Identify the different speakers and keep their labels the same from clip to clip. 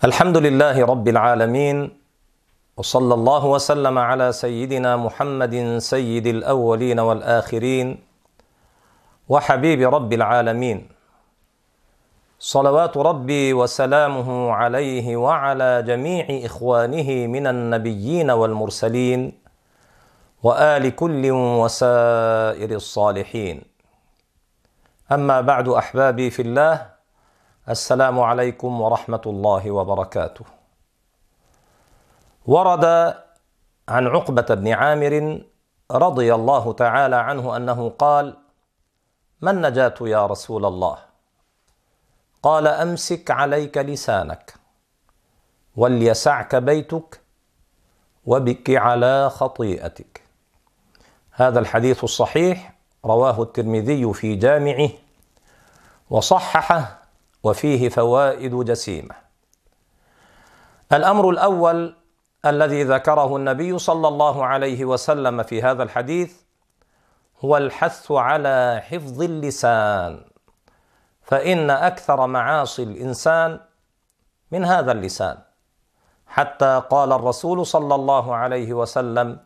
Speaker 1: الحمد لله رب العالمين وصلى الله وسلم على سيدنا محمد سيد الأولين والآخرين وحبيب رب العالمين. صلوات ربي وسلامه عليه وعلى جميع إخوانه من النبيين والمرسلين وآل كل وسائر الصالحين. أما بعد أحبابي في الله السلام عليكم ورحمة الله وبركاته. ورد عن عقبة بن عامر رضي الله تعالى عنه أنه قال ما النجاه يا رسول الله؟ قال أمسك عليك لسانك وليسعك بيتك وبك على خطيئتك. هذا الحديث الصحيح رواه الترمذي في جامعه وصححه وفيه فوائد جسيمة. الأمر الأول الذي ذكره النبي صلى الله عليه وسلم في هذا الحديث هو الحث على حفظ اللسان فإن أكثر معاصي الإنسان من هذا اللسان. حتى قال الرسول صلى الله عليه وسلم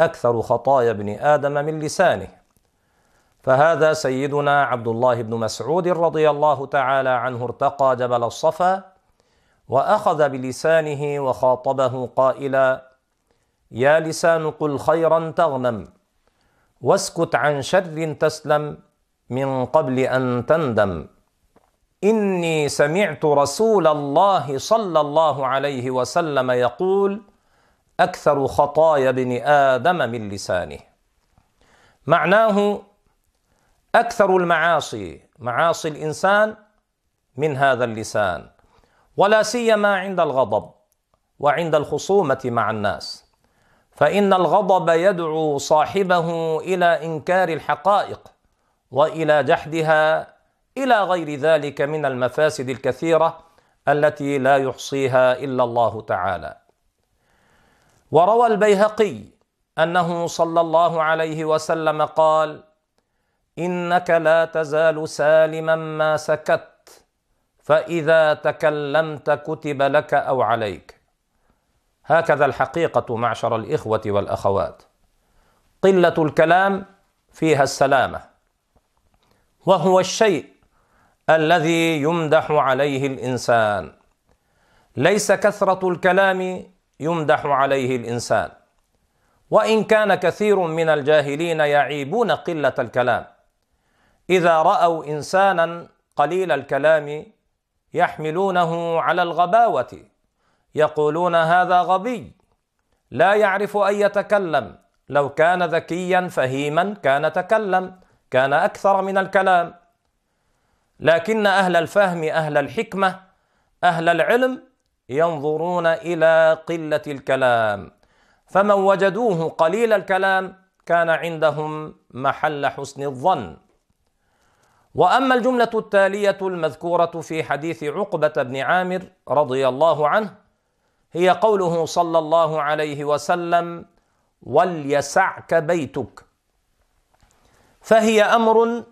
Speaker 1: أكثر خطايا ابن آدم من لسانه. فهذا سيدنا عبد الله بن مسعود رضي الله تعالى عنه ارتقى جبل الصفا وأخذ بلسانه وخاطبه قائلا يا لسان قل خيرا تغنم واسكت عن شر تسلم من قبل أن تندم. إني سمعت رسول الله صلى الله عليه وسلم يقول أكثر خطايا ابن آدم من لسانه. معناه أكثر المعاصي معاصي الإنسان من هذا اللسان ولا سيما عند الغضب وعند الخصومة مع الناس. فإن الغضب يدعو صاحبه إلى إنكار الحقائق وإلى جحدها إلى غير ذلك من المفاسد الكثيرة التي لا يحصيها إلا الله تعالى. وروى البيهقي أنه صلى الله عليه وسلم قال إنك لا تزال سالما ما سكت فإذا تكلمت كتب لك أو عليك. هكذا الحقيقة معشر الإخوة والأخوات. قلة الكلام فيها السلامة وهو الشيء الذي يمدح عليه الإنسان. ليس كثرة الكلام يمدح عليه الإنسان وإن كان كثير من الجاهلين يعيبون قلة الكلام. إذا رأوا إنسانا قليل الكلام يحملونه على الغباوة يقولون هذا غبي لا يعرف أن يتكلم. لو كان ذكيا فهيما كان تكلم كان أكثر من الكلام. لكن أهل الفهم أهل الحكمة أهل العلم ينظرون إلى قلة الكلام. فمن وجدوه قليل الكلام كان عندهم محل حسن الظن. وأما الجملة التالية المذكورة في حديث عقبة بن عامر رضي الله عنه هي قوله صلى الله عليه وسلم وليسعك بيتك فهي أمر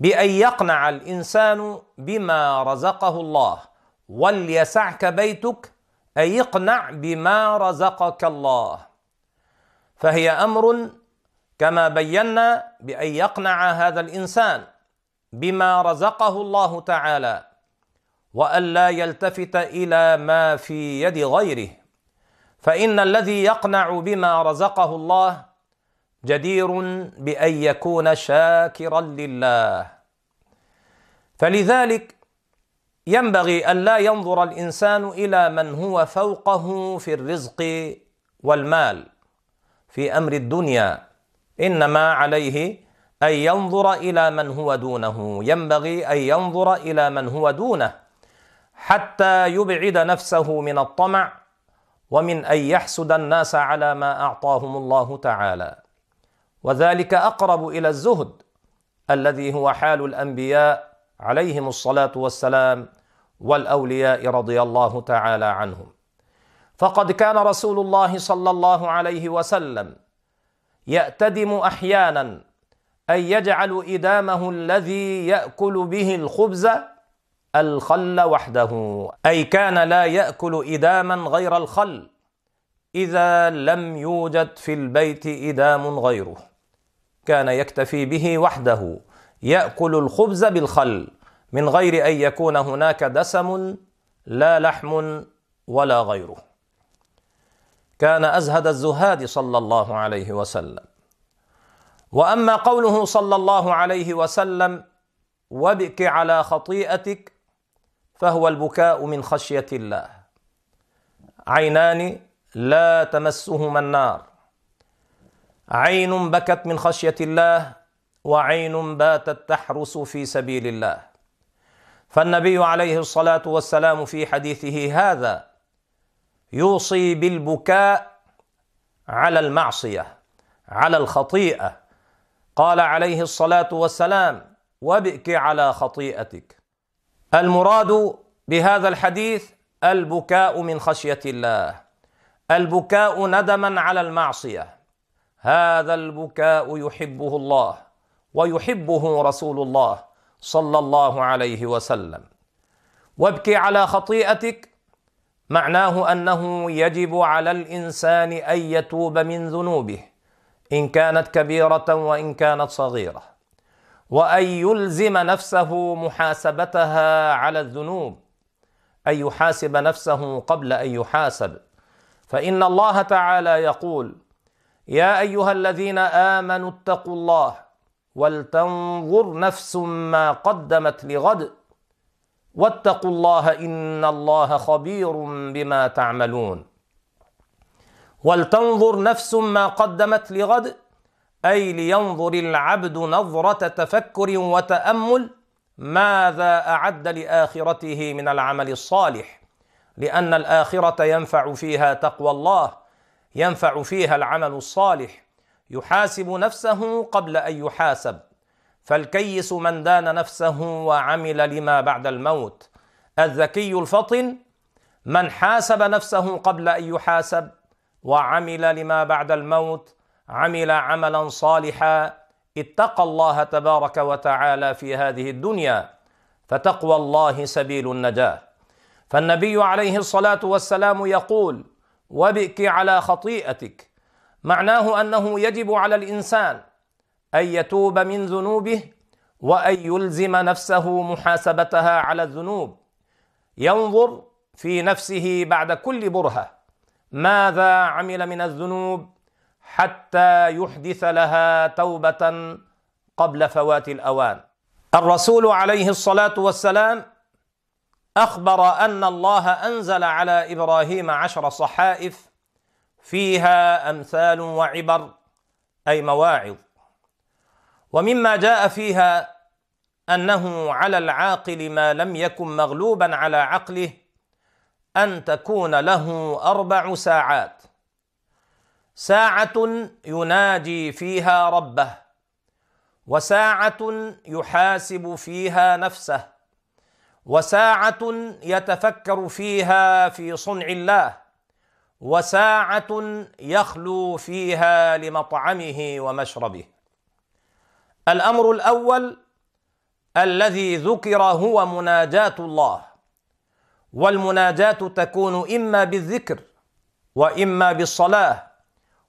Speaker 1: بأن يقنع الإنسان بما رزقه الله. وليسعك بيتك أي يقنع بما رزقك الله. فهي أمر كما بينا بأن يقنع هذا الإنسان بما رزقه الله تعالى والا يلتفت إلى ما في يد غيره. فإن الذي يقنع بما رزقه الله جدير بأن يكون شاكرا لله. فلذلك ينبغي الا ينظر الإنسان إلى من هو فوقه في الرزق والمال في أمر الدنيا. إنما عليه أن ينظر إلى من هو دونه ينبغي أن ينظر إلى من هو دونه حتى يبعد نفسه من الطمع ومن أن يحسد الناس على ما أعطاهم الله تعالى. وذلك أقرب إلى الزهد الذي هو حال الأنبياء عليهم الصلاة والسلام والأولياء رضي الله تعالى عنهم. فقد كان رسول الله صلى الله عليه وسلم يأتدم أحيانا أن يجعل إدامه الذي يأكل به الخبز الخل وحده. أي كان لا يأكل إداما غير الخل إذا لم يوجد في البيت إدام غيره. كان يكتفي به وحده يأكل الخبز بالخل من غير أن يكون هناك دسم لا لحم ولا غيره. كان أزهد الزهاد صلى الله عليه وسلم. وأما قوله صلى الله عليه وسلم وابك على خطيئتك فهو البكاء من خشية الله. عينان لا تمسهما النار. عين بكت من خشية الله وعين باتت تحرس في سبيل الله. فالنبي عليه الصلاة والسلام في حديثه هذا يوصي بالبكاء على المعصية على الخطيئة. قال عليه الصلاة والسلام وابك على خطيئتك. المراد بهذا الحديث البكاء من خشية الله البكاء ندما على المعصية. هذا البكاء يحبه الله ويحبه رسول الله صلى الله عليه وسلم. وابكي على خطيئتك معناه أنه يجب على الإنسان أن يتوب من ذنوبه إن كانت كبيرة وإن كانت صغيرة وأن يلزم نفسه محاسبتها على الذنوب أن يحاسب نفسه قبل أن يحاسب. فإن الله تعالى يقول يا أيها الذين آمنوا اتقوا الله ولتنظر نفس ما قدمت لغد واتقوا الله إن الله خبير بما تعملون. ولتنظر نفس ما قدمت لغد أي لينظر العبد نظرة تفكر وتأمل ماذا أعد لآخرته من العمل الصالح؟ لأن الآخرة ينفع فيها تقوى الله ينفع فيها العمل الصالح. يحاسب نفسه قبل أن يحاسب. فالكيس من دان نفسه وعمل لما بعد الموت. الذكي الفطن من حاسب نفسه قبل أن يحاسب وعمل لما بعد الموت عمل عملا صالحا اتقى الله تبارك وتعالى في هذه الدنيا فتقوى الله سبيل النجاة. فالنبي عليه الصلاة والسلام يقول وبك على خطيئتك. معناه أنه يجب على الإنسان أن يتوب من ذنوبه وأن يلزم نفسه محاسبتها على الذنوب. ينظر في نفسه بعد كل برهة ماذا عمل من الذنوب حتى يحدث لها توبة قبل فوات الأوان. الرسول عليه الصلاة والسلام أخبر أن الله أنزل على إبراهيم عشر صحائف فيها أمثال وعبر أي مواعظ. ومما جاء فيها أنه على العاقل ما لم يكن مغلوبا على عقله أن تكون له أربع ساعات. ساعة يناجي فيها ربه وساعة يحاسب فيها نفسه وساعة يتفكر فيها في صنع الله وساعة يخلو فيها لمطعمه ومشربه. الأمر الأول الذي ذكر هو مناجاة الله والمناجاة تكون إما بالذكر وإما بالصلاة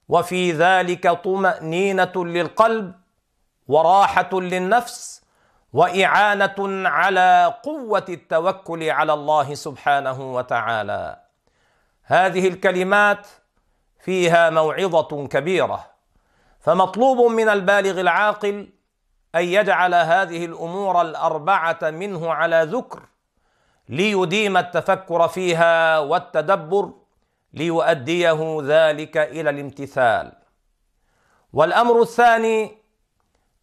Speaker 1: وفي ذلك طمأنينة للقلب وراحة للنفس وإعانة على قوة التوكل على الله سبحانه وتعالى. هذه الكلمات فيها موعظة كبيرة فمطلوب من البالغ العاقل أن يجعل هذه الأمور الأربعة منه على ذكر ليديم التفكر فيها والتدبر ليؤديه ذلك إلى الامتثال. والأمر الثاني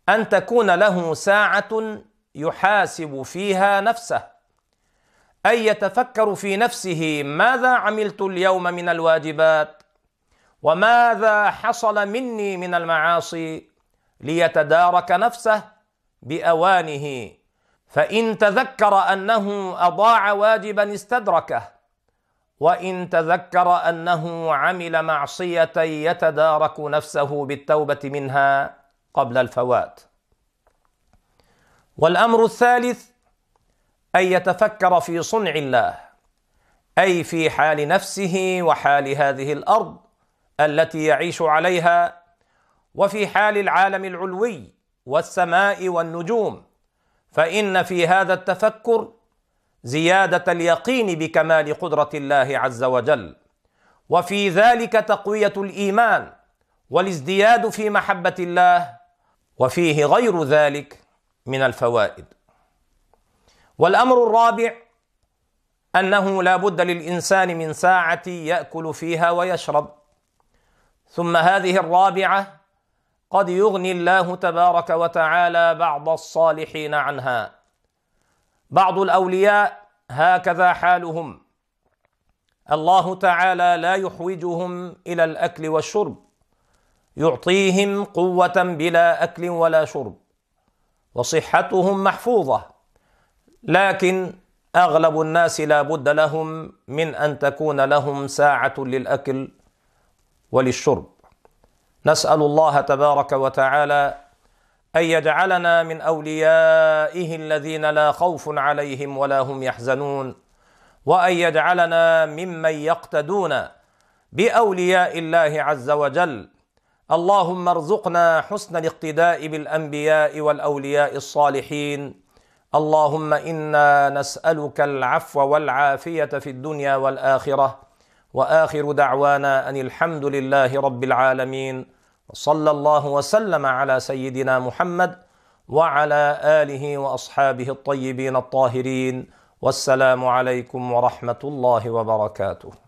Speaker 1: أن تكون له ساعة يحاسب فيها نفسه اي يتفكر في نفسه ماذا عملت اليوم من الواجبات وماذا حصل مني من المعاصي ليتدارك نفسه بأوانه فإن تذكر أنه أضاع واجبا استدركه وإن تذكر أنه عمل معصية يتدارك نفسه بالتوبة منها قبل الفوات. والأمر الثالث أن يتفكر في صنع الله أي في حال نفسه وحال هذه الأرض التي يعيش عليها وفي حال العالم العلوي والسماء والنجوم فإن في هذا التفكر زيادة اليقين بكمال قدرة الله عز وجل. وفي ذلك تقوية الإيمان والازدياد في محبة الله وفيه غير ذلك من الفوائد. والأمر الرابع أنه لا بد للإنسان من ساعة يأكل فيها ويشرب. ثم هذه الرابعة قد يغني الله تبارك وتعالى بعض الصالحين عنها. بعض الأولياء هكذا حالهم. الله تعالى لا يحوجهم إلى الأكل والشرب. يعطيهم قوة بلا أكل ولا شرب. وصحتهم محفوظة. لكن أغلب الناس لا بد لهم من أن تكون لهم ساعة للأكل وللشرب. نسأل الله تبارك وتعالى أن يجعلنا من أوليائه الذين لا خوف عليهم ولا هم يحزنون وأن يجعلنا ممن يقتدون بأولياء الله عز وجل. اللهم ارزقنا حسن الاقتداء بالأنبياء والأولياء الصالحين. اللهم إنا نسألك العفو والعافية في الدنيا والآخرة. وآخر دعوانا أن الحمد لله رب العالمين وصلى الله وسلم على سيدنا محمد وعلى آله وأصحابه الطيبين الطاهرين والسلام عليكم ورحمة الله وبركاته.